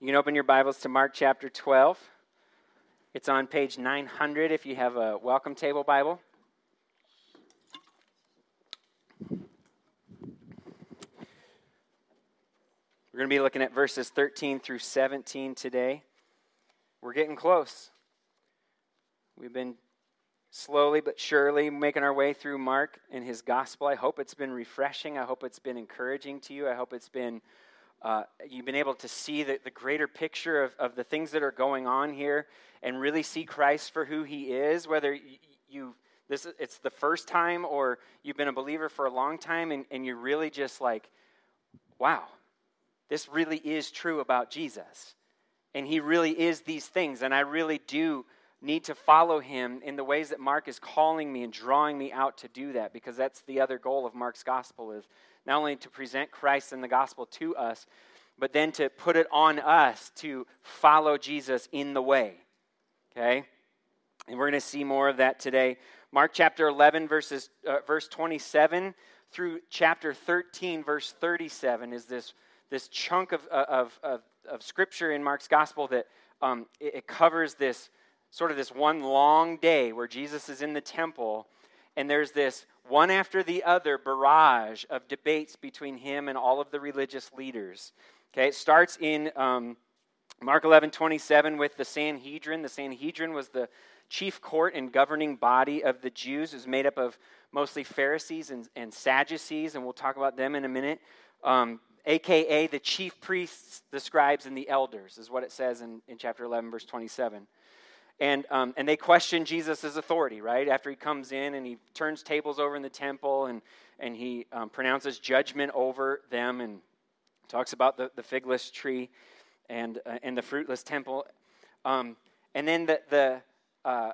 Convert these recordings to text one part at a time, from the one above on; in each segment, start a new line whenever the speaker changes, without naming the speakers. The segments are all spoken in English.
You can open your Bibles to Mark chapter 12. It's on page 900 if you have a welcome table Bible. We're going to be looking at verses 13 through 17 today. We're getting close. We've been slowly but surely making our way through Mark and his gospel. I hope it's been refreshing. I hope it's been encouraging to you. I hope it's been uh, you've been able to see the, the greater picture of, of the things that are going on here and really see Christ for who he is, whether you, you this it's the first time or you've been a believer for a long time and, and you're really just like, wow, this really is true about Jesus. And he really is these things. And I really do need to follow him in the ways that Mark is calling me and drawing me out to do that because that's the other goal of Mark's gospel is not only to present Christ and the gospel to us, but then to put it on us to follow Jesus in the way. Okay? And we're going to see more of that today. Mark chapter 11, verses, uh, verse 27 through chapter 13, verse 37 is this, this chunk of, uh, of, of, of scripture in Mark's gospel that um, it, it covers this sort of this one long day where Jesus is in the temple and there's this one after the other barrage of debates between him and all of the religious leaders. Okay, it starts in um, Mark 11 27 with the Sanhedrin. The Sanhedrin was the chief court and governing body of the Jews. It was made up of mostly Pharisees and, and Sadducees, and we'll talk about them in a minute. Um, AKA the chief priests, the scribes, and the elders, is what it says in, in chapter 11, verse 27. And, um, and they question Jesus' authority, right? After he comes in and he turns tables over in the temple and, and he um, pronounces judgment over them and talks about the, the figless tree and, uh, and the fruitless temple. Um, and then the, the, uh,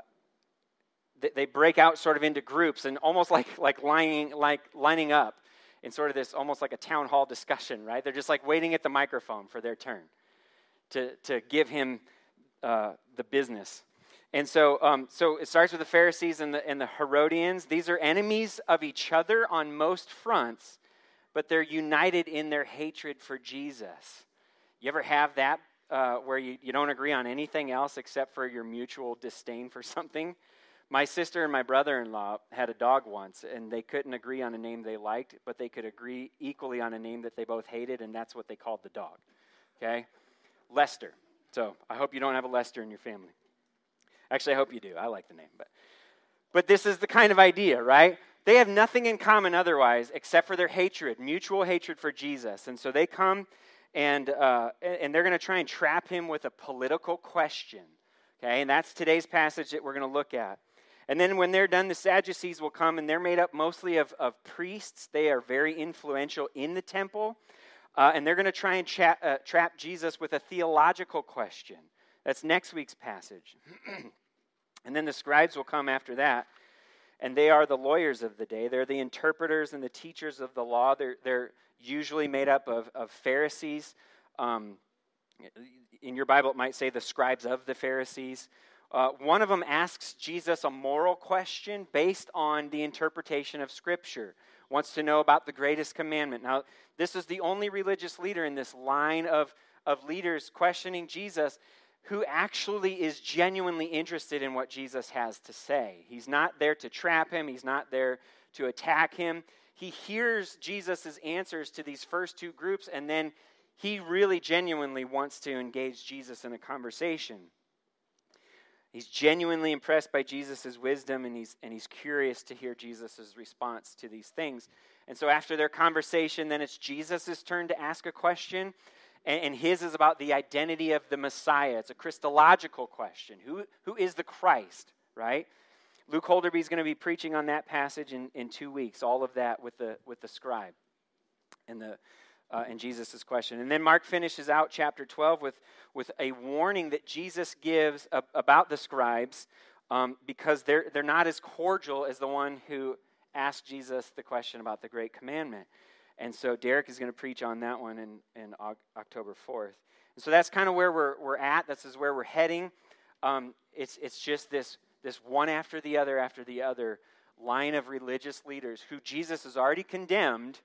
they break out sort of into groups and almost like, like, lining, like lining up in sort of this almost like a town hall discussion, right? They're just like waiting at the microphone for their turn to, to give him uh, the business. And so, um, so it starts with the Pharisees and the, and the Herodians. These are enemies of each other on most fronts, but they're united in their hatred for Jesus. You ever have that uh, where you, you don't agree on anything else except for your mutual disdain for something? My sister and my brother in law had a dog once, and they couldn't agree on a name they liked, but they could agree equally on a name that they both hated, and that's what they called the dog. Okay? Lester. So I hope you don't have a Lester in your family. Actually, I hope you do. I like the name. But, but this is the kind of idea, right? They have nothing in common otherwise except for their hatred, mutual hatred for Jesus. And so they come and, uh, and they're going to try and trap him with a political question. Okay, and that's today's passage that we're going to look at. And then when they're done, the Sadducees will come, and they're made up mostly of, of priests. They are very influential in the temple. Uh, and they're going to try and cha- uh, trap Jesus with a theological question. That's next week's passage. and then the scribes will come after that, and they are the lawyers of the day. They're the interpreters and the teachers of the law. They're, they're usually made up of, of Pharisees. Um, in your Bible, it might say the scribes of the Pharisees. Uh, one of them asks Jesus a moral question based on the interpretation of Scripture, wants to know about the greatest commandment. Now, this is the only religious leader in this line of, of leaders questioning Jesus who actually is genuinely interested in what Jesus has to say. He's not there to trap him, he's not there to attack him. He hears Jesus' answers to these first two groups, and then he really genuinely wants to engage Jesus in a conversation. He's genuinely impressed by Jesus' wisdom, and he's, and he's curious to hear Jesus' response to these things. And so, after their conversation, then it's Jesus' turn to ask a question and, his is about the identity of the Messiah. It's a Christological question. Who, who is the Christ, right? Luke Holderby is going to be preaching on that passage in, in two weeks, all of that with the, with the scribe and, the, uh, and Jesus' question. And then Mark finishes out chapter 12 with, with a warning that Jesus gives about the scribes um, because they're, they're not as cordial as the one who asked Jesus the question about the great commandment. And so Derek is going to preach on that one in, in October 4th. And so that's kind of where we're, we're at. This is where we're heading. Um, it's, it's just this, this one after the other after the other line of religious leaders who Jesus has already condemned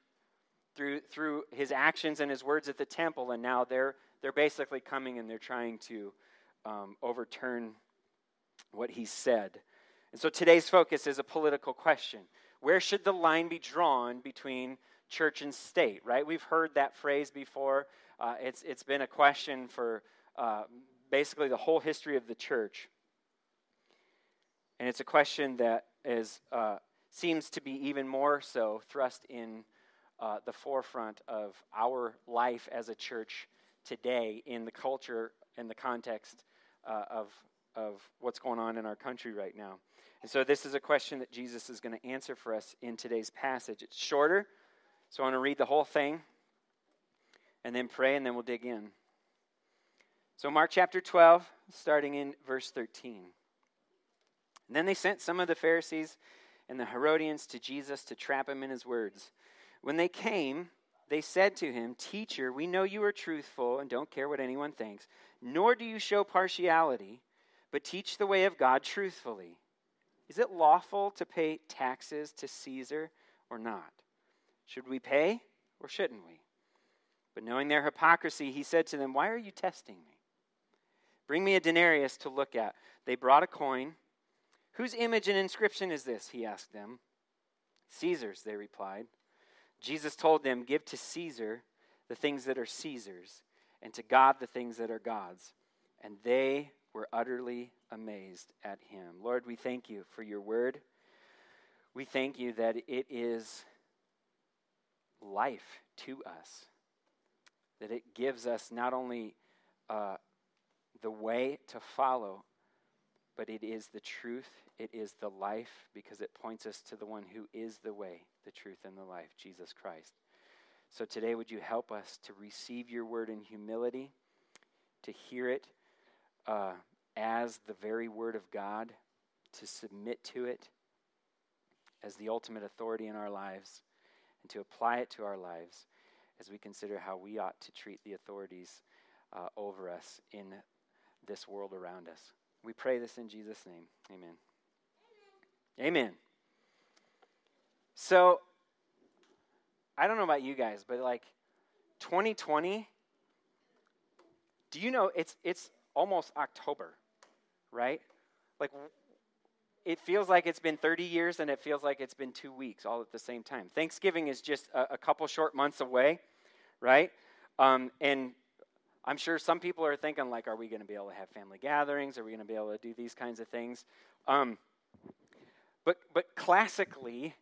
through, through his actions and his words at the temple, and now they're, they're basically coming and they're trying to um, overturn what he said. And so today's focus is a political question. Where should the line be drawn between church and state, right? We've heard that phrase before. Uh, it's, it's been a question for uh, basically the whole history of the church. And it's a question that is, uh, seems to be even more so thrust in uh, the forefront of our life as a church today in the culture and the context uh, of, of what's going on in our country right now. And so, this is a question that Jesus is going to answer for us in today's passage. It's shorter, so I want to read the whole thing and then pray, and then we'll dig in. So, Mark chapter 12, starting in verse 13. And then they sent some of the Pharisees and the Herodians to Jesus to trap him in his words. When they came, they said to him, Teacher, we know you are truthful and don't care what anyone thinks, nor do you show partiality, but teach the way of God truthfully. Is it lawful to pay taxes to Caesar or not? Should we pay or shouldn't we? But knowing their hypocrisy, he said to them, Why are you testing me? Bring me a denarius to look at. They brought a coin. Whose image and inscription is this? He asked them. Caesar's, they replied. Jesus told them, Give to Caesar the things that are Caesar's, and to God the things that are God's. And they were utterly amazed at him. Lord, we thank you for your word. We thank you that it is life to us, that it gives us not only uh, the way to follow, but it is the truth, it is the life, because it points us to the one who is the way, the truth, and the life, Jesus Christ. So today, would you help us to receive your word in humility, to hear it uh, as the very word of God, to submit to it as the ultimate authority in our lives, and to apply it to our lives as we consider how we ought to treat the authorities uh, over us in this world around us. We pray this in Jesus' name. Amen. Amen. Amen. So, I don't know about you guys, but like 2020, do you know it's it's almost October, right? Like it feels like it's been 30 years and it feels like it's been two weeks all at the same time. Thanksgiving is just a, a couple short months away, right? Um, and I'm sure some people are thinking, like, are we going to be able to have family gatherings? Are we going to be able to do these kinds of things? Um, but, but classically,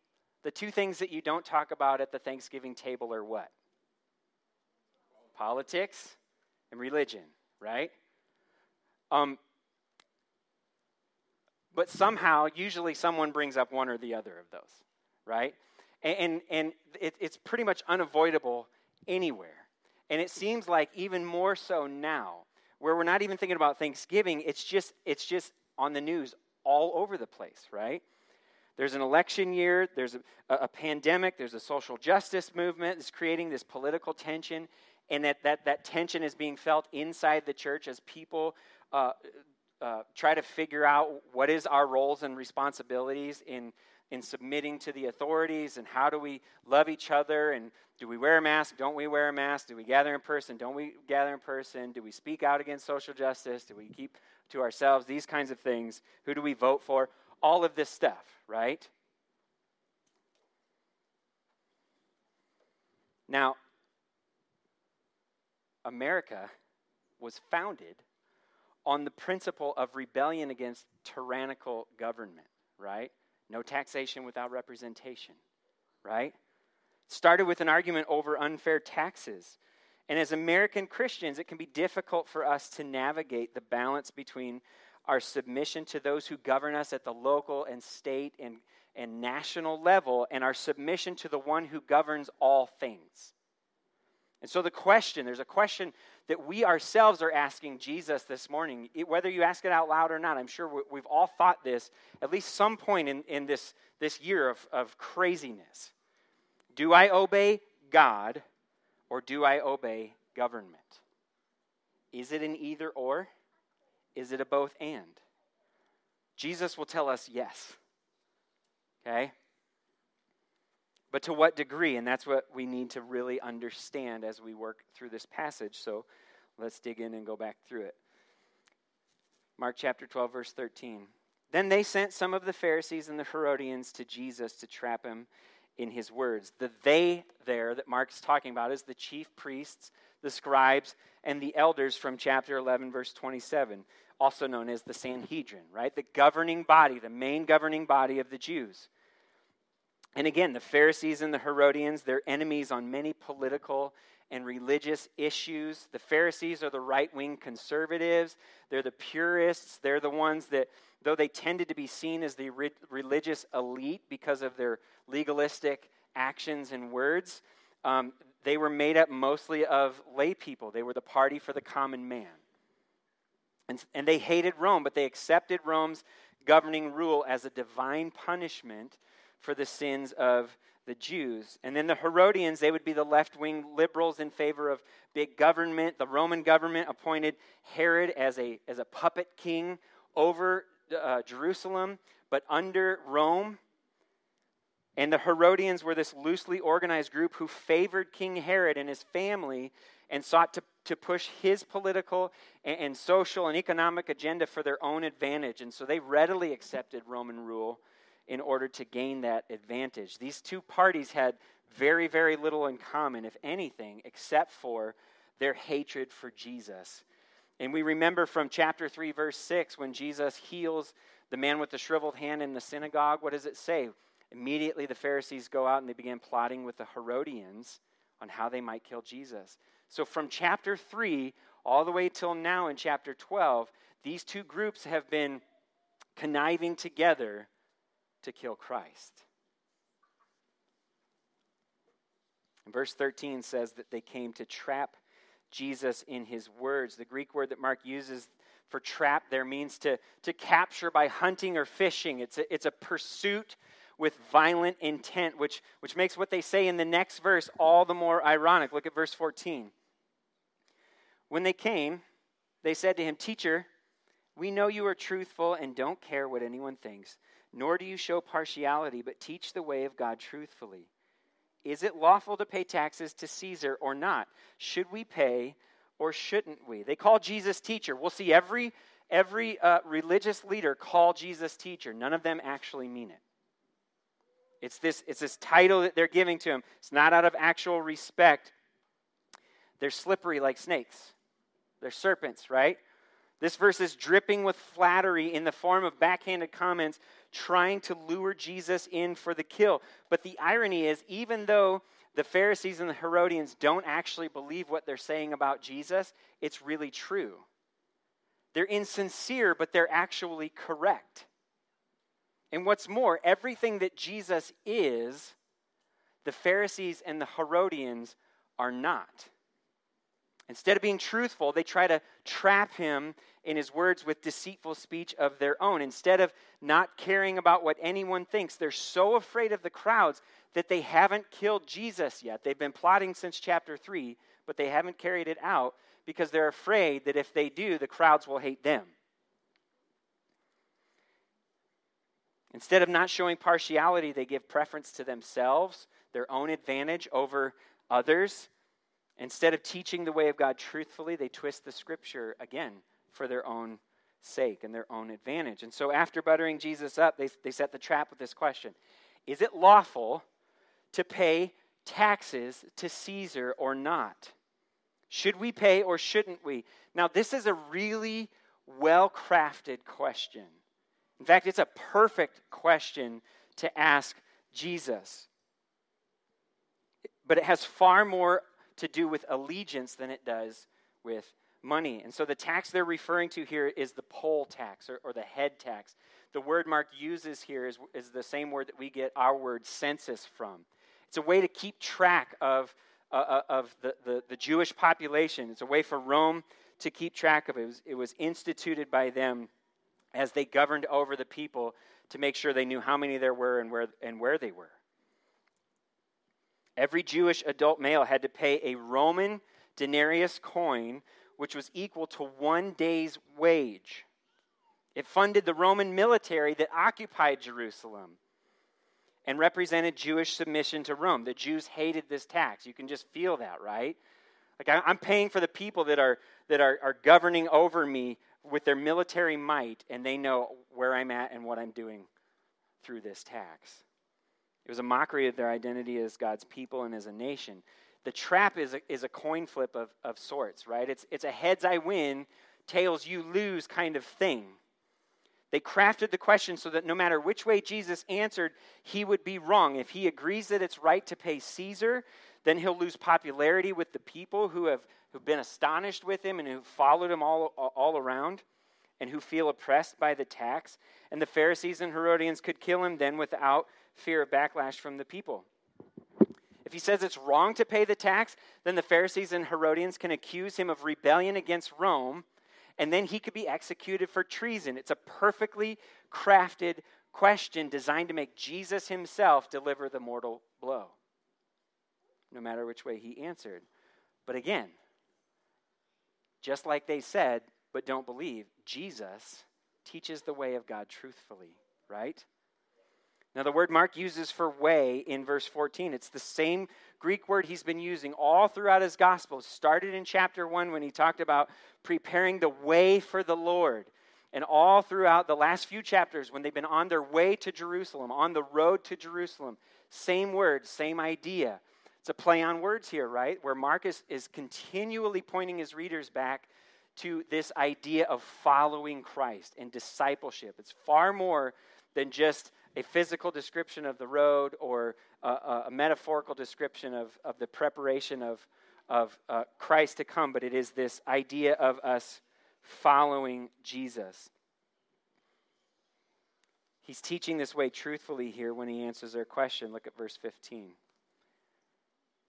the two things that you don't talk about at the Thanksgiving table are what? Politics and religion, right? Um, but somehow, usually, someone brings up one or the other of those, right? And, and, it, it's pretty much unavoidable anywhere. And it seems like even more so now, where we're not even thinking about Thanksgiving, it's just, it's just on the news all over the place, right? There's an election year, there's a, a pandemic, there's a social justice movement that's creating this political tension, and that, that, that tension is being felt inside the church as people uh, uh, try to figure out what is our roles and responsibilities in in submitting to the authorities and how do we love each other and do we wear a mask? Don't we wear a mask? Do we gather in person? Don't we gather in person? Do we speak out against social justice? Do we keep to ourselves? These kinds of things. Who do we vote for? All of this stuff right? Now america was founded on the principle of rebellion against tyrannical government, right? No taxation without representation, right? Started with an argument over unfair taxes. And as American Christians, it can be difficult for us to navigate the balance between our submission to those who govern us at the local and state and, and national level and our submission to the one who governs all things. And so, the question there's a question that we ourselves are asking Jesus this morning, whether you ask it out loud or not. I'm sure we've all thought this at least some point in, in this, this year of, of craziness. Do I obey God or do I obey government? Is it an either or? Is it a both and? Jesus will tell us yes. Okay? But to what degree? And that's what we need to really understand as we work through this passage. So Let's dig in and go back through it. Mark chapter 12, verse 13. Then they sent some of the Pharisees and the Herodians to Jesus to trap him in his words. The they there that Mark's talking about is the chief priests, the scribes, and the elders from chapter 11, verse 27, also known as the Sanhedrin, right? The governing body, the main governing body of the Jews. And again, the Pharisees and the Herodians, they're enemies on many political and religious issues. The Pharisees are the right wing conservatives, they're the purists, they're the ones that, though they tended to be seen as the re- religious elite because of their legalistic actions and words, um, they were made up mostly of lay people. They were the party for the common man. And, and they hated Rome, but they accepted Rome's governing rule as a divine punishment for the sins of the Jews. And then the Herodians, they would be the left wing liberals in favor of big government. The Roman government appointed Herod as a, as a puppet king over uh, Jerusalem, but under Rome. And the Herodians were this loosely organized group who favored King Herod and his family and sought to, to push his political and, and social and economic agenda for their own advantage. And so they readily accepted Roman rule in order to gain that advantage. These two parties had very, very little in common, if anything, except for their hatred for Jesus. And we remember from chapter 3, verse 6, when Jesus heals the man with the shriveled hand in the synagogue, what does it say? Immediately the Pharisees go out and they begin plotting with the Herodians on how they might kill Jesus. So from chapter 3 all the way till now in chapter 12, these two groups have been conniving together to kill Christ. And verse 13 says that they came to trap Jesus in his words. The Greek word that Mark uses for trap there means to, to capture by hunting or fishing. It's a, it's a pursuit with violent intent, which, which makes what they say in the next verse all the more ironic. Look at verse 14. When they came, they said to him, Teacher, we know you are truthful and don't care what anyone thinks nor do you show partiality, but teach the way of God truthfully. Is it lawful to pay taxes to Caesar or not? Should we pay or shouldn't we? They call Jesus teacher. We'll see every, every uh, religious leader call Jesus teacher. None of them actually mean it. It's this, it's this title that they're giving to him. It's not out of actual respect. They're slippery like snakes, they're serpents, right? This verse is dripping with flattery in the form of backhanded comments trying to lure Jesus in for the kill. But the irony is, even though the Pharisees and the Herodians don't actually believe what they're saying about Jesus, it's really true. They're insincere, but they're actually correct. And what's more, everything that Jesus is, the Pharisees and the Herodians are not. Instead of being truthful, they try to trap him in his words with deceitful speech of their own. Instead of not caring about what anyone thinks, they're so afraid of the crowds that they haven't killed Jesus yet. They've been plotting since chapter 3, but they haven't carried it out because they're afraid that if they do, the crowds will hate them. Instead of not showing partiality, they give preference to themselves, their own advantage over others. Instead of teaching the way of God truthfully, they twist the scripture again for their own sake and their own advantage. And so, after buttering Jesus up, they, they set the trap with this question Is it lawful to pay taxes to Caesar or not? Should we pay or shouldn't we? Now, this is a really well crafted question. In fact, it's a perfect question to ask Jesus. But it has far more to do with allegiance than it does with money. And so the tax they're referring to here is the poll tax or, or the head tax. The word Mark uses here is, is the same word that we get our word census from. It's a way to keep track of, uh, uh, of the, the, the, Jewish population. It's a way for Rome to keep track of it. It was, it was instituted by them as they governed over the people to make sure they knew how many there were and where, and where they were. Every Jewish adult male had to pay a Roman denarius coin, which was equal to one day's wage. It funded the Roman military that occupied Jerusalem and represented Jewish submission to Rome. The Jews hated this tax. You can just feel that, right? Like I, am paying for the people that are that are, are governing over me with their military might, and they know where I'm at and what I'm doing through this tax. It was a mockery of their identity as God's people and as a nation. The trap is a, is a coin flip of, of sorts, right? It's, it's a heads I win, tails you lose kind of thing. They crafted the question so that no matter which way Jesus answered, he would be wrong. If he agrees that it's right to pay Caesar, then he'll lose popularity with the people who have who've been astonished with him and who followed him all, all around and who feel oppressed by the tax. And the Pharisees and Herodians could kill him then without fear of backlash from the people. If he says it's wrong to pay the tax, then the Pharisees and Herodians can accuse him of rebellion against Rome, and then he could be executed for treason. It's a perfectly crafted question designed to make Jesus himself deliver the mortal blow, no matter which way he answered. But again, just like they said, but don't believe, Jesus teaches the way of God truthfully, right? Now, the word Mark uses for way in verse 14, it's the same Greek word he's been using all throughout his gospel. Started in chapter 1 when he talked about preparing the way for the Lord. And all throughout the last few chapters, when they've been on their way to Jerusalem, on the road to Jerusalem, same word, same idea. It's a play on words here, right? Where Marcus is continually pointing his readers back to this idea of following Christ and discipleship. It's far more than just a physical description of the road or a, a metaphorical description of, of the preparation of, of uh, Christ to come, but it is this idea of us following Jesus. He's teaching this way truthfully here when he answers their question. Look at verse 15.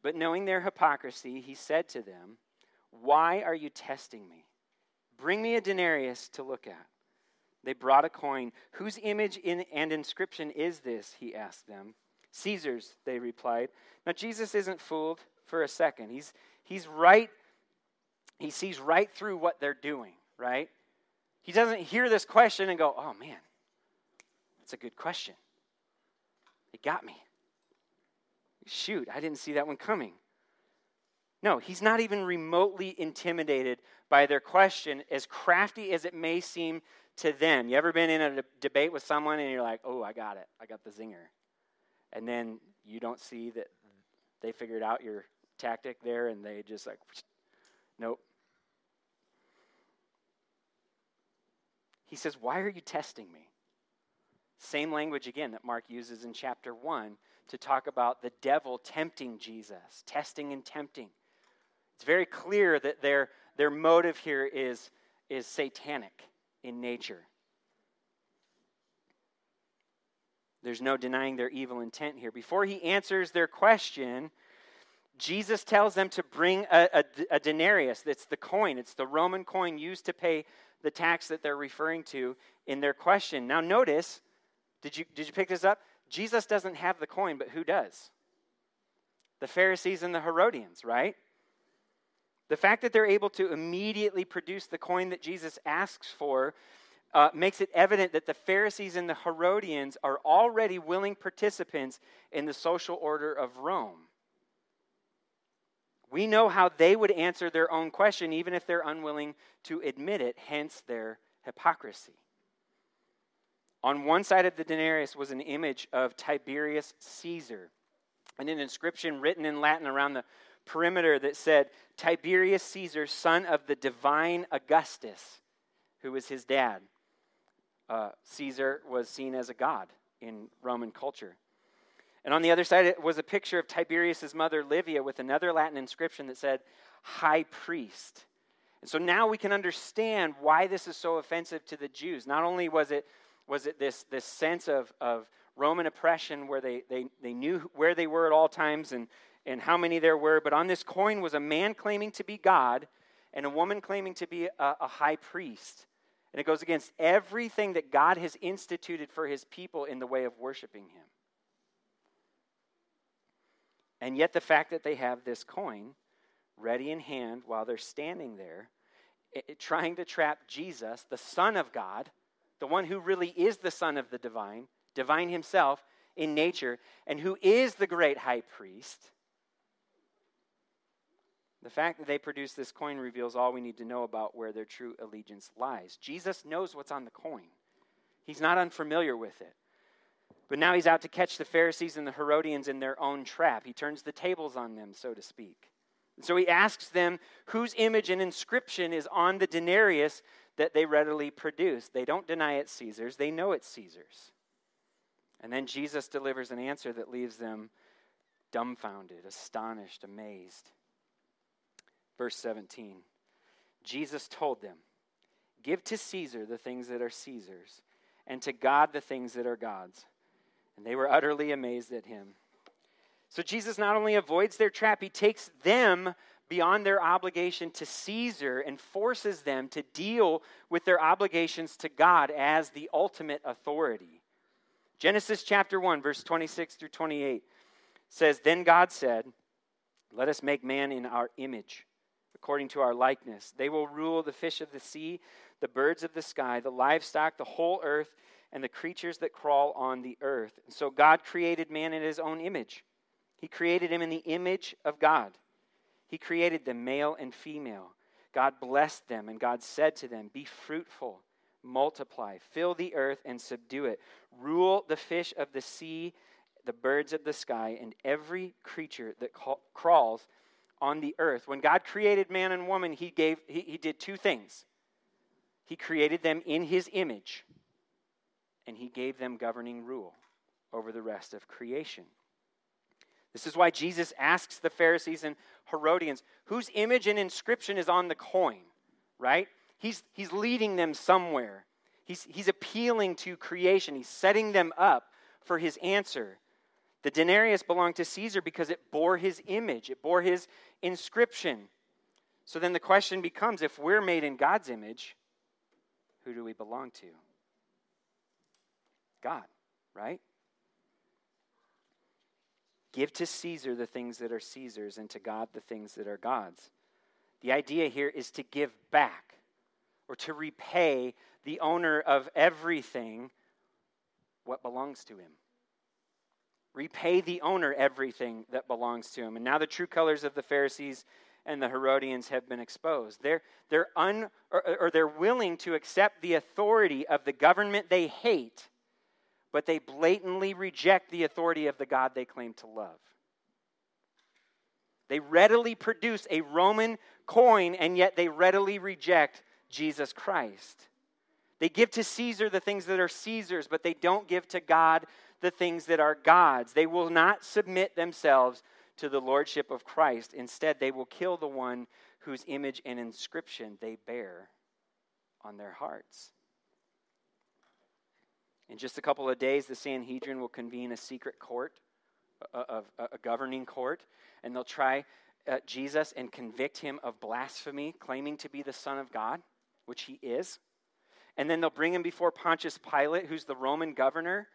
But knowing their hypocrisy, he said to them, Why are you testing me? Bring me a denarius to look at. They brought a coin. Whose image and inscription is this? He asked them. Caesar's, they replied. Now, Jesus isn't fooled for a second. He's, he's right, he sees right through what they're doing, right? He doesn't hear this question and go, oh man, that's a good question. It got me. Shoot, I didn't see that one coming. No, he's not even remotely intimidated by their question, as crafty as it may seem to them. You ever been in a debate with someone and you're like, oh, I got it, I got the zinger. And then you don't see that they figured out your tactic there and they just like, nope. He says, Why are you testing me? Same language again that Mark uses in chapter 1 to talk about the devil tempting Jesus, testing and tempting. It's very clear that their, their motive here is, is satanic in nature. There's no denying their evil intent here. Before he answers their question, Jesus tells them to bring a, a, a, denarius. That's the coin, it's the Roman coin used to pay the tax that they're referring to in their question. Now, notice, did you, did you pick this up? Jesus doesn't have the coin, but who does? The Pharisees and the Herodians, right? The fact that they're able to immediately produce the coin that Jesus asks for uh, makes it evident that the Pharisees and the Herodians are already willing participants in the social order of Rome. We know how they would answer their own question, even if they're unwilling to admit it, hence their hypocrisy. On one side of the denarius was an image of Tiberius Caesar, and an inscription written in Latin around the perimeter that said, Tiberius Caesar, son of the divine Augustus, who was his dad. Uh, Caesar was seen as a god in Roman culture. And on the other side it was a picture of Tiberius's mother Livia with another Latin inscription that said, High Priest. And so now we can understand why this is so offensive to the Jews. Not only was it, was it this, this sense of, of Roman oppression where they, they, they knew where they were at all times and, and how many there were, but on this coin was a man claiming to be God and a woman claiming to be a, a high priest. And it goes against everything that God has instituted for his people in the way of worshiping him. And yet, the fact that they have this coin ready in hand while they're standing there, it, it, trying to trap Jesus, the Son of God, the one who really is the Son of the divine, divine himself in nature, and who is the great high priest, The fact that they produce this coin reveals all we need to know about where their true allegiance lies. Jesus knows what's on the coin, he's not unfamiliar with it. But now he's out to catch the Pharisees and the Herodians in their own trap. He turns the tables on them, so to speak. And so he asks them whose image and inscription is on the denarius that they readily produce. They don't deny it's Caesar's, they know it's Caesar's. And then Jesus delivers an answer that leaves them dumbfounded, astonished, amazed. Verse 17 Jesus told them, Give to Caesar the things that are Caesar's, and to God the things that are God's. And they were utterly amazed at him. So Jesus not only avoids their trap, he takes them beyond their obligation to Caesar and forces them to deal with their obligations to God as the ultimate authority. Genesis chapter 1, verse 26 through 28 says, Then God said, Let us make man in our image, according to our likeness. They will rule the fish of the sea, the birds of the sky, the livestock, the whole earth, and the creatures that crawl on the earth. And so God created man in his own image. He created him in the image of God. He created them male and female. God blessed them, and God said to them, Be fruitful multiply, fill the earth and subdue it, rule the fish of the sea, the birds of the sky, and every creature that crawls on the earth. When God created man and woman, he, gave, he, he did two things. He created them in his image, and he gave them governing rule over the rest of creation. This is why Jesus asks the Pharisees and Herodians, whose image and inscription is on the coin, right? he's, he's leading them somewhere. He's, he's appealing to creation, he's setting them up for his answer. The denarius belonged to Caesar because it bore his image, it bore his inscription. So then the question becomes if we're made in God's image, who do we belong to? God, right? Give to Caesar the things that are Caesar's and to God the things that are God's. The idea here is to give back or to repay the owner of everything what belongs to him. Repay the owner everything that belongs to him. And now the true colors of the Pharisees and the Herodians have been exposed. They're, they're, un, or, or they're willing to accept the authority of the government they hate, but they blatantly reject the authority of the God they claim to love. They readily produce a Roman coin, and yet they readily reject Jesus Christ. They give to Caesar the things that are Caesar's, but they don't give to God the things that are God's. They will not submit themselves to the lordship of Christ. Instead, they will kill the one whose image and inscription they bear on their hearts. In just a couple of days, the Sanhedrin will convene a secret court, a, a, a governing court, and they'll try uh, Jesus and convict him of blasphemy, claiming to be the Son of God which he is. And then they'll bring him before Pontius Pilate, who's the Roman governor,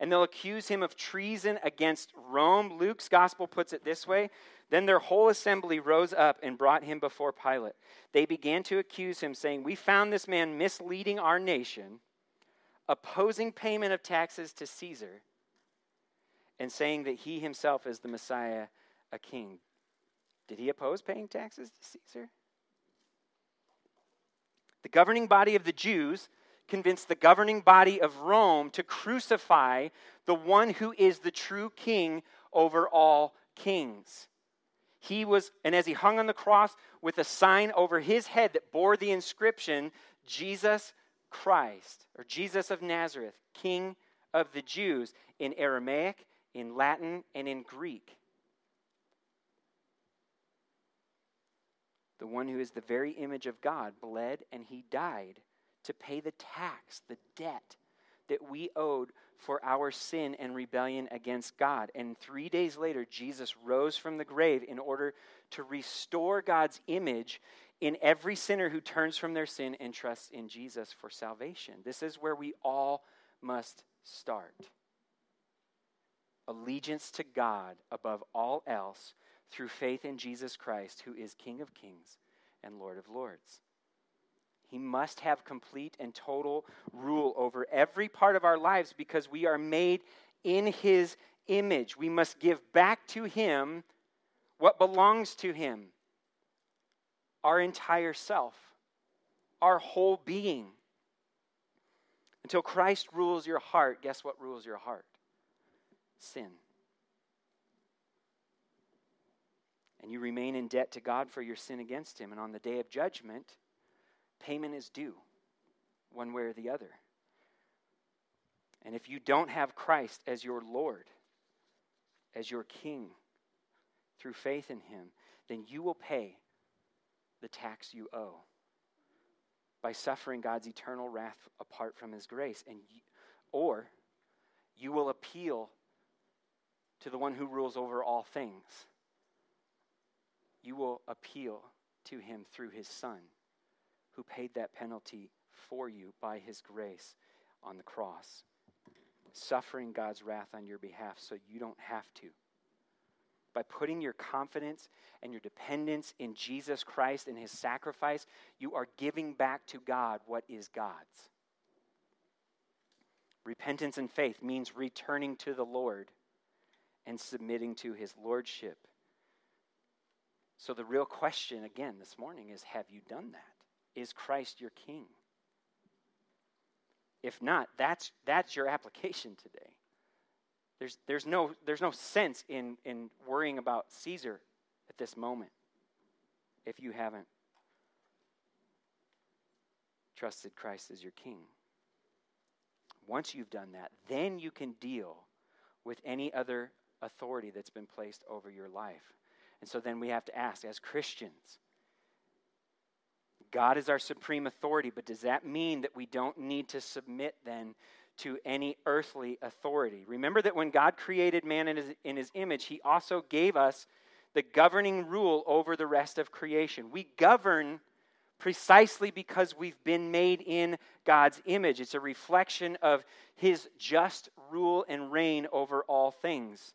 and they'll accuse him of treason against Rome. Luke's gospel puts it this way Then their whole assembly rose up and brought him before Pilate. They began to accuse him, saying, We found this man misleading our nation, opposing payment of taxes to Caesar, and saying that he himself is the Messiah, a king. Did he oppose paying taxes to Caesar? The governing body of the Jews convinced the governing body of Rome to crucify the one who is the true king over all kings. He was, and as he hung on the cross with a sign over his head that bore the inscription, Jesus Christ, or Jesus of Nazareth, King of the Jews, in Aramaic, in Latin, and in Greek. the one who is the very image of God, bled and he died to pay the tax, the debt that we owed for our sin and rebellion against God. And three days later, Jesus rose from the grave in order to restore God's image in every sinner who turns from their sin and trusts in Jesus for salvation. This is where we all must start. Allegiance to God above all else through faith in Jesus Christ, who is King of kings and Lord of lords. He must have complete and total rule over every part of our lives because we are made in His image. We must give back to Him what belongs to Him. our entire self, our whole being. Until Christ rules your heart, guess what rules your heart? Sin. And you remain in debt to God for your sin against Him. And on the day of judgment, payment is due, one way or the other. And if you don't have Christ as your Lord, as your King, through faith in Him, then you will pay the tax you owe by suffering God's eternal wrath apart from His grace. And you, or you will appeal to the one who rules over all things. You will appeal to Him through His Son, who paid that penalty for you by His grace on the cross suffering God's wrath on your behalf so you don't have to. By putting your confidence and your dependence in Jesus Christ and his sacrifice, you are giving back to God what is God's. Repentance and faith means returning to the Lord and submitting to his lordship. So, the real question again this morning is have you done that? Is Christ your king? If not, that's, that's your application today. There's, there's, no, there's no sense in, in worrying about Caesar at this moment if you haven't trusted Christ as your king. Once you've done that, then you can deal with any other authority that's been placed over your life. And so then we have to ask, as Christians, God is our supreme authority, but does that mean that we don't need to submit then to any earthly authority? Remember that when God created man in his, in his image, he also gave us the governing rule over the rest of creation. We govern precisely because we've been made in God's image. It's a reflection of his just rule and reign over all things.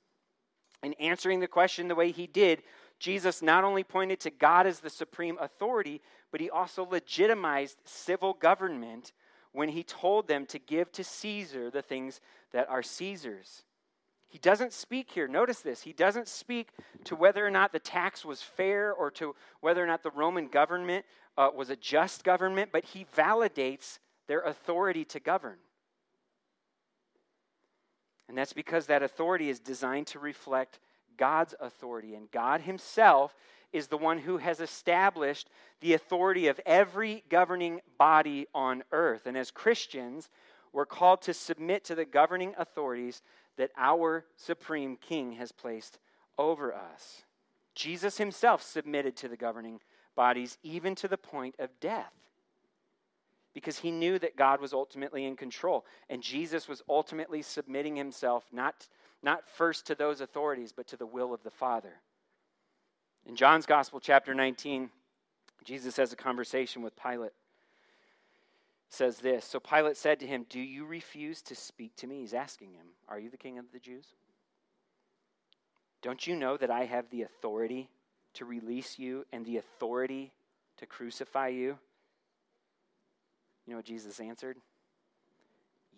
In answering the question the way he did, Jesus not only pointed to God as the supreme authority, but he also legitimized civil government when he told them to give to Caesar the things that are Caesar's. He doesn't speak here, notice this, he doesn't speak to whether or not the tax was fair or to whether or not the Roman government uh, was a just government, but he validates their authority to govern. And that's because that authority is designed to reflect God's authority. And God Himself is the one who has established the authority of every governing body on earth. And as Christians, we're called to submit to the governing authorities that our supreme king has placed over us. Jesus himself submitted to the governing bodies even to the point of death because he knew that God was ultimately in control. And Jesus was ultimately submitting himself not, not first to those authorities, but to the will of the Father. In John's Gospel, chapter 19, Jesus has a conversation with Pilate. says this So Pilate said to him, Do you refuse to speak to me? He's asking him, Are you the king of the Jews? Don't you know that I have the authority to release you and the authority to crucify you? You know what Jesus answered?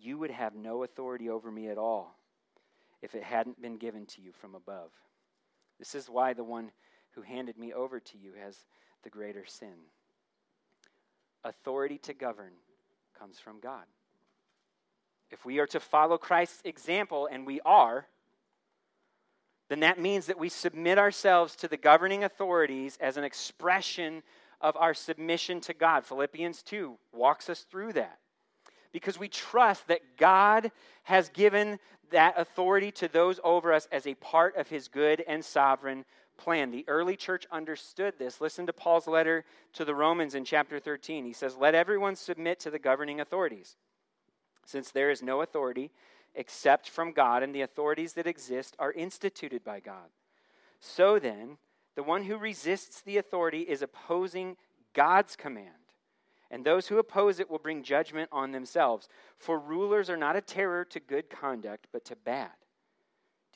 You would have no authority over me at all if it hadn't been given to you from above. This is why the one who handed me over to you has the greater sin. Authority to govern comes from God. If we are to follow Christ's example, and we are, then that means that we submit ourselves to the governing authorities as an expression of our submission to God. Philippians 2 walks us through that. Because we trust that God has given that authority to those over us as a part of his good and sovereign plan. The early church understood this. Listen to Paul's letter to the Romans in chapter 13. He says, Let everyone submit to the governing authorities, since there is no authority except from God, and the authorities that exist are instituted by God. So then, the one who resists the authority is opposing God's command. And those who oppose it will bring judgment on themselves. For rulers are not a terror to good conduct, but to bad.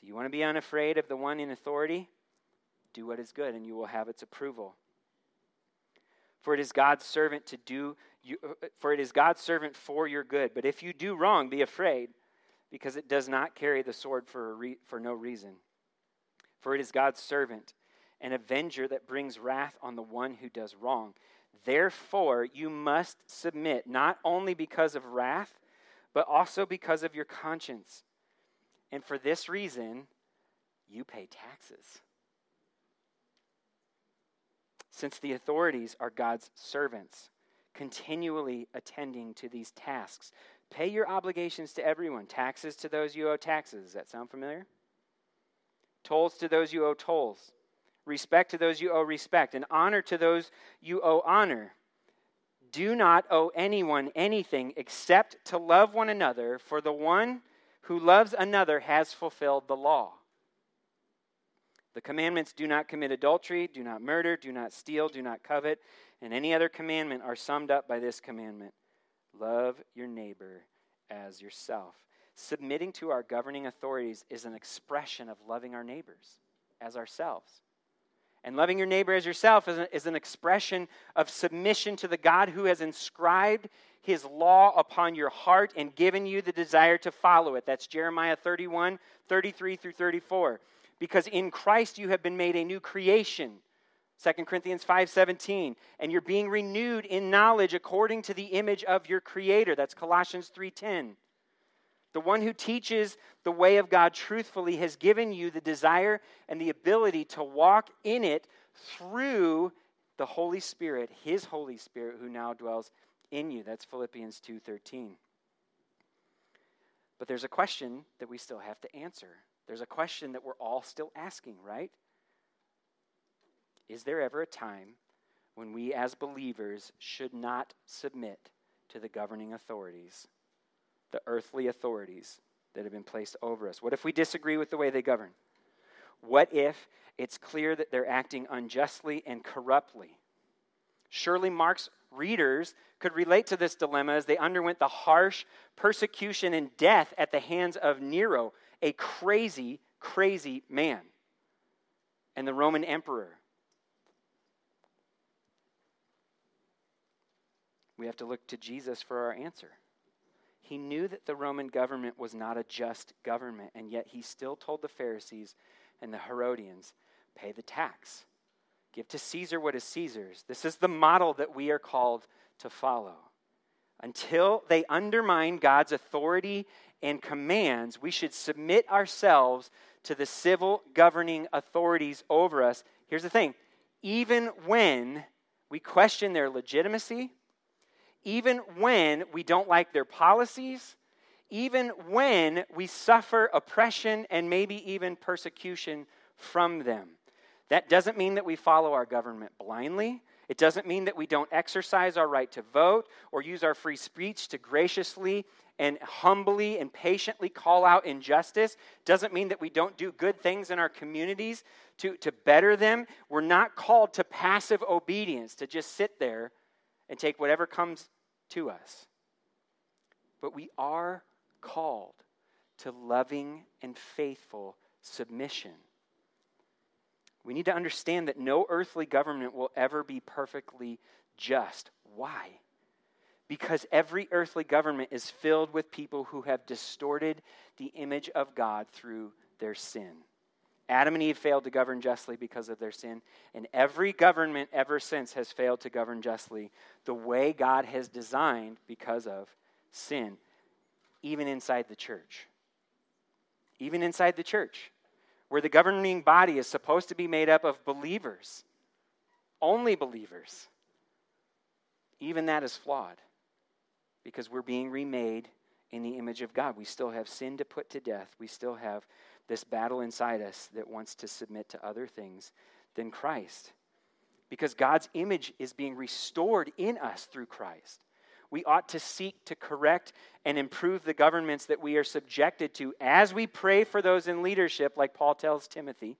Do you want to be unafraid of the one in authority? Do what is good, and you will have its approval. For it is God's servant to do you, for it is God's servant for your good. But if you do wrong, be afraid, because it does not carry the sword for, re, for no reason. For it is God's servant an avenger that brings wrath on the one who does wrong. Therefore, you must submit, not only because of wrath, but also because of your conscience. And for this reason, you pay taxes. Since the authorities are God's servants, continually attending to these tasks, pay your obligations to everyone taxes to those you owe taxes. Does that sound familiar? Tolls to those you owe tolls respect to those you owe respect, and honor to those you owe honor. Do not owe anyone anything except to love one another, for the one who loves another has fulfilled the law. The commandments do not commit adultery, do not murder, do not steal, do not covet, and any other commandment are summed up by this commandment love your neighbor as yourself. Submitting to our governing authorities is an expression of loving our neighbors as ourselves. And loving your neighbor as yourself is, a, is an expression of submission to the God who has inscribed his law upon your heart and given you the desire to follow it. That's Jeremiah 31, 33 through 34. Because in Christ you have been made a new creation. 2 Corinthians 5:17 and you're being renewed in knowledge according to the image of your creator that's Colossians 3:10 the one who teaches the way of God truthfully has given you the desire and the ability to walk in it through the Holy Spirit, his Holy Spirit who now dwells in you. That's Philippians 2:13. But there's a question that we still have to answer. There's a question that we're all still asking, right? Is there ever a time when we as believers should not submit to the governing authorities? The earthly authorities that have been placed over us? What if we disagree with the way they govern? What if it's clear that they're acting unjustly and corruptly? Surely Mark's readers could relate to this dilemma as they underwent the harsh persecution and death at the hands of Nero, a crazy, crazy man, and the Roman emperor. We have to look to Jesus for our answer. He knew that the Roman government was not a just government, and yet he still told the Pharisees and the Herodians pay the tax. Give to Caesar what is Caesar's. This is the model that we are called to follow. Until they undermine God's authority and commands, we should submit ourselves to the civil governing authorities over us. Here's the thing even when we question their legitimacy, even when we don't like their policies, even when we suffer oppression and maybe even persecution from them. That doesn't mean that we follow our government blindly. It doesn't mean that we don't exercise our right to vote or use our free speech to graciously and humbly and patiently call out injustice. Doesn't mean that we don't do good things in our communities to, to better them. We're not called to passive obedience, to just sit there and take whatever comes to us. But we are called to loving and faithful submission. We need to understand that no earthly government will ever be perfectly just. Why? Because every earthly government is filled with people who have distorted the image of God through their sin. Adam and Eve failed to govern justly because of their sin, and every government ever since has failed to govern justly the way God has designed because of sin, even inside the church. Even inside the church, where the governing body is supposed to be made up of believers, only believers. Even that is flawed because we're being remade in the image of God. We still have sin to put to death. We still have this battle inside us that wants to submit to other things than Christ. Because God's image is being restored in us through Christ. We ought to seek to correct and improve the governments that we are subjected to as we pray for those in leadership, like Paul tells Timothy.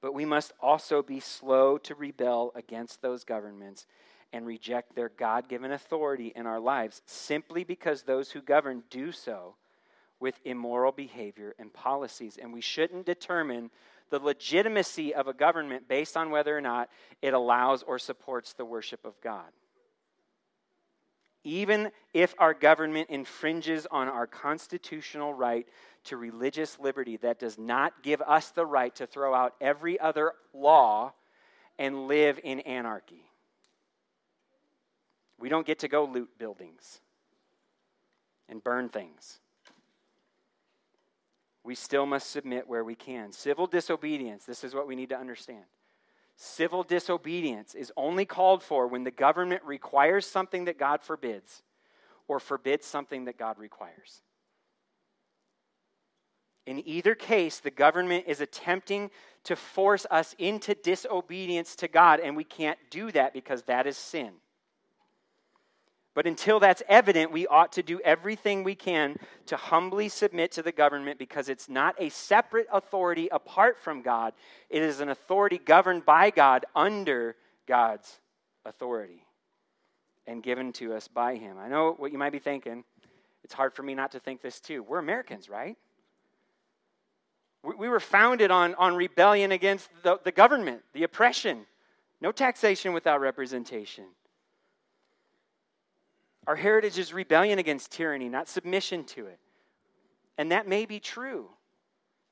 But we must also be slow to rebel against those governments and reject their God given authority in our lives simply because those who govern do so with immoral behavior and policies. And we shouldn't determine the legitimacy of a government based on whether or not it allows or supports the worship of God. even if our government infringes on our constitutional right to religious liberty, that does not give us the right to throw out every other law and live in anarchy. We don't get to go loot buildings and burn things. We still must submit where we can. Civil disobedience, this is what we need to understand. Civil disobedience is only called for when the government requires something that God forbids or forbids something that God requires. In either case, the government is attempting to force us into disobedience to God, and we can't do that because that is sin. But until that's evident, we ought to do everything we can to humbly submit to the government because it's not a separate authority apart from God. It is an authority governed by God under God's authority and given to us by Him. I know what you might be thinking. It's hard for me not to think this too. We're Americans, right? We were founded on, on rebellion against the, the government, the oppression. No taxation without representation. Our heritage is rebellion against tyranny, not submission to it. And that may be true.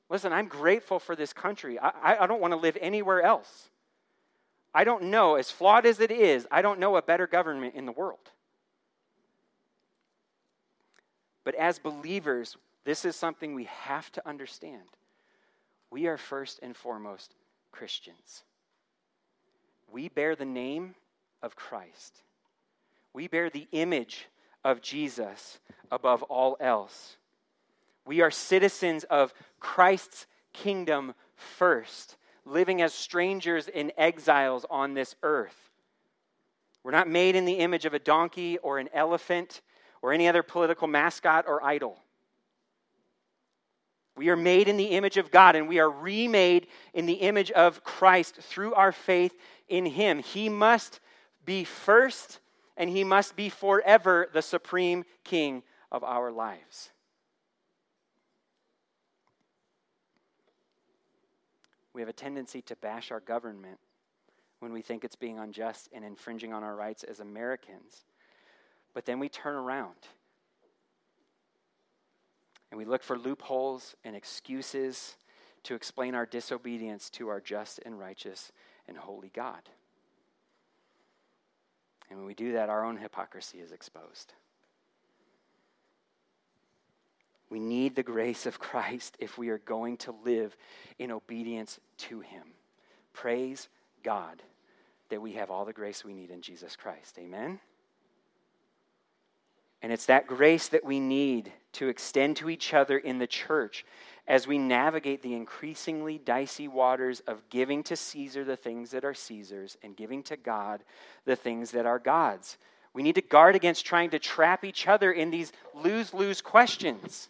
Listen, I'm grateful for this country. I, I don't want to live anywhere else. I don't know, as flawed as it is, I don't know a better government in the world. But as believers, this is something we have to understand. We are first and foremost Christians. We bear the name of Christ. We bear the image of Jesus above all else. We are citizens of Christ's kingdom first, living as strangers and exiles on this earth. We're not made in the image of a donkey or an elephant or any other political mascot or idol. We are made in the image of God and we are remade in the image of Christ through our faith in Him. He must be first and he must be forever the supreme king of our lives. We have a tendency to bash our government when we think it's being unjust and infringing on our rights as Americans. But then we turn around and we look for loopholes and excuses to explain our disobedience to our just and righteous and holy God. And when we do that, our own hypocrisy is exposed. We need the grace of Christ if we are going to live in obedience to Him. Praise God that we have all the grace we need in Jesus Christ. Amen? And it's that grace that we need to extend to each other in the church as we navigate the increasingly dicey waters of giving to Caesar the things that are Caesar's and giving to God the things that are God's. We need to guard against trying to trap each other in these lose lose questions.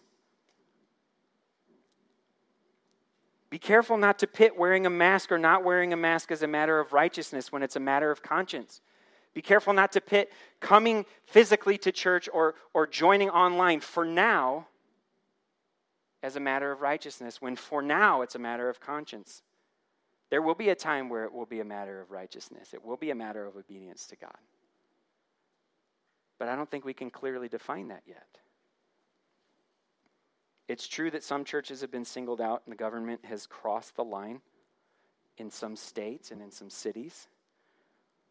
Be careful not to pit wearing a mask or not wearing a mask as a matter of righteousness when it's a matter of conscience. Be careful not to pit coming physically to church or, or joining online for now as a matter of righteousness, when for now it's a matter of conscience. There will be a time where it will be a matter of righteousness, it will be a matter of obedience to God. But I don't think we can clearly define that yet. It's true that some churches have been singled out and the government has crossed the line in some states and in some cities,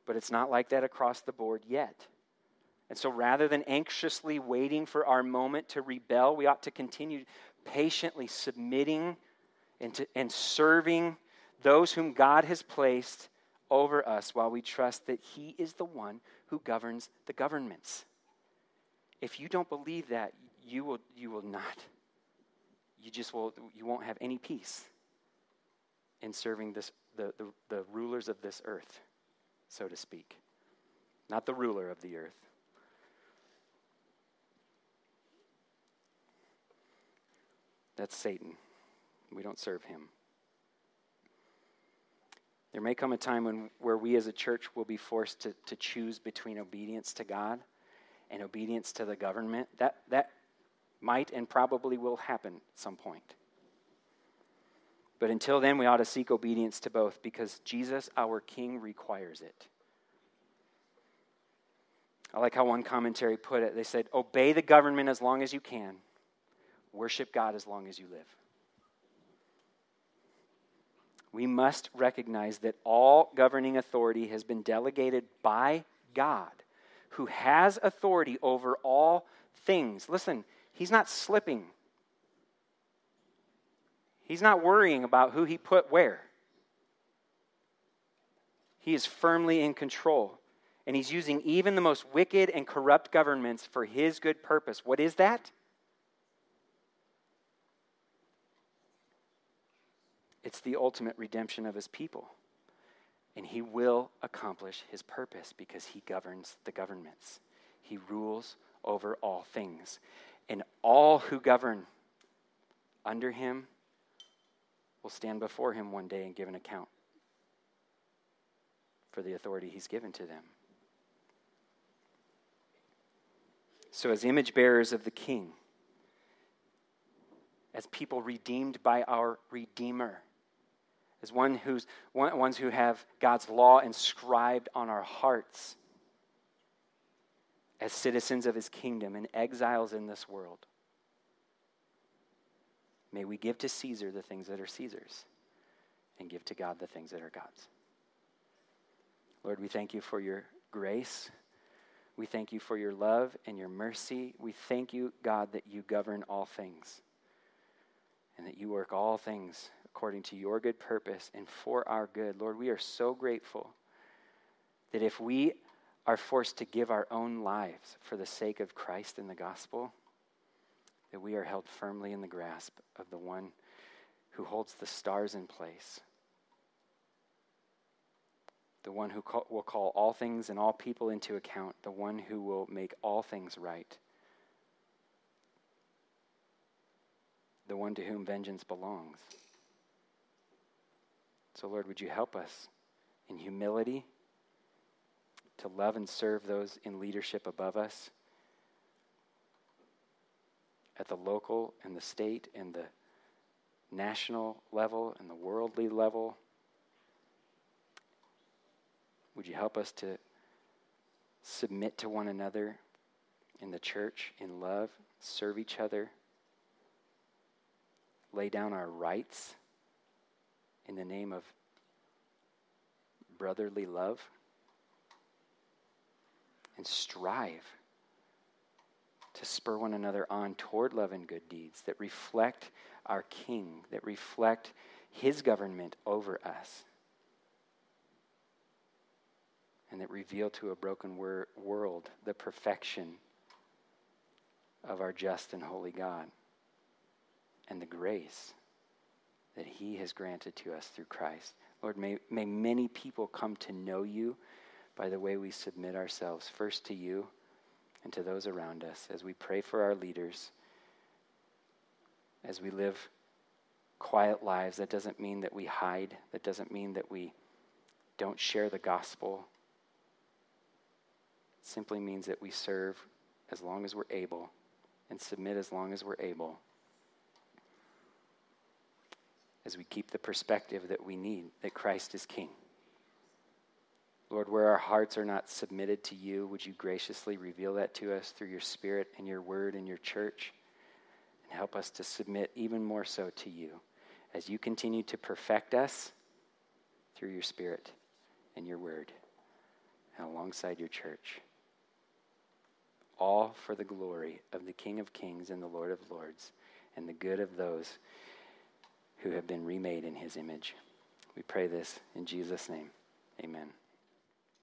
but it's not like that across the board yet. And so rather than anxiously waiting for our moment to rebel, we ought to continue patiently submitting and, to, and serving those whom God has placed over us while we trust that He is the one who governs the governments. If you don't believe that, you will, you will not. You just will, you won't have any peace in serving this, the, the, the rulers of this earth, so to speak. Not the ruler of the earth, That's Satan. We don't serve him. There may come a time when, where we as a church will be forced to, to choose between obedience to God and obedience to the government. That, that might and probably will happen at some point. But until then, we ought to seek obedience to both because Jesus, our King, requires it. I like how one commentary put it. They said, Obey the government as long as you can, worship God as long as you live. We must recognize that all governing authority has been delegated by God, who has authority over all things. Listen, He's not slipping, He's not worrying about who He put where. He is firmly in control. And he's using even the most wicked and corrupt governments for his good purpose. What is that? It's the ultimate redemption of his people. And he will accomplish his purpose because he governs the governments. He rules over all things. And all who govern under him will stand before him one day and give an account for the authority he's given to them. So, as image bearers of the King, as people redeemed by our Redeemer, as one who's, one, ones who have God's law inscribed on our hearts, as citizens of his kingdom and exiles in this world, may we give to Caesar the things that are Caesar's and give to God the things that are God's. Lord, we thank you for your grace. We thank you for your love and your mercy. We thank you, God, that you govern all things and that you work all things according to your good purpose and for our good. Lord, we are so grateful that if we are forced to give our own lives for the sake of Christ and the gospel, that we are held firmly in the grasp of the one who holds the stars in place the one who call, will call all things and all people into account, the one who will make all things right, the one to whom vengeance belongs. So, Lord, would you help us in humility to love and serve those in leadership above us at the local and the state and the national level and the worldly level. Would you help us to submit to one another in the church in love, serve each other, lay down our rights in the name of brotherly love, and strive to spur one another on toward love and good deeds that reflect our King, that reflect his government over us and that reveal to a broken wor- world the perfection of our just and holy God and the grace that He has granted to us through Christ. Lord, may, may many people come to know you by the way we submit ourselves first to you and to those around us as we pray for our leaders, as we live quiet lives. That doesn't mean that we hide, that doesn't mean that we don't share the gospel It simply means that we serve as long as we're able and submit as long as we're able as we keep the perspective that we need that Christ is King. Lord, where our hearts are not submitted to you, would you graciously reveal that to us through your Spirit and your word and your church? And help us to submit even more so to you as you continue to perfect us through your Spirit and your word and alongside your church all for the glory of the King of Kings and the Lord of Lords, and the good of those who have been remade in his image. We pray this in Jesus' name. Amen.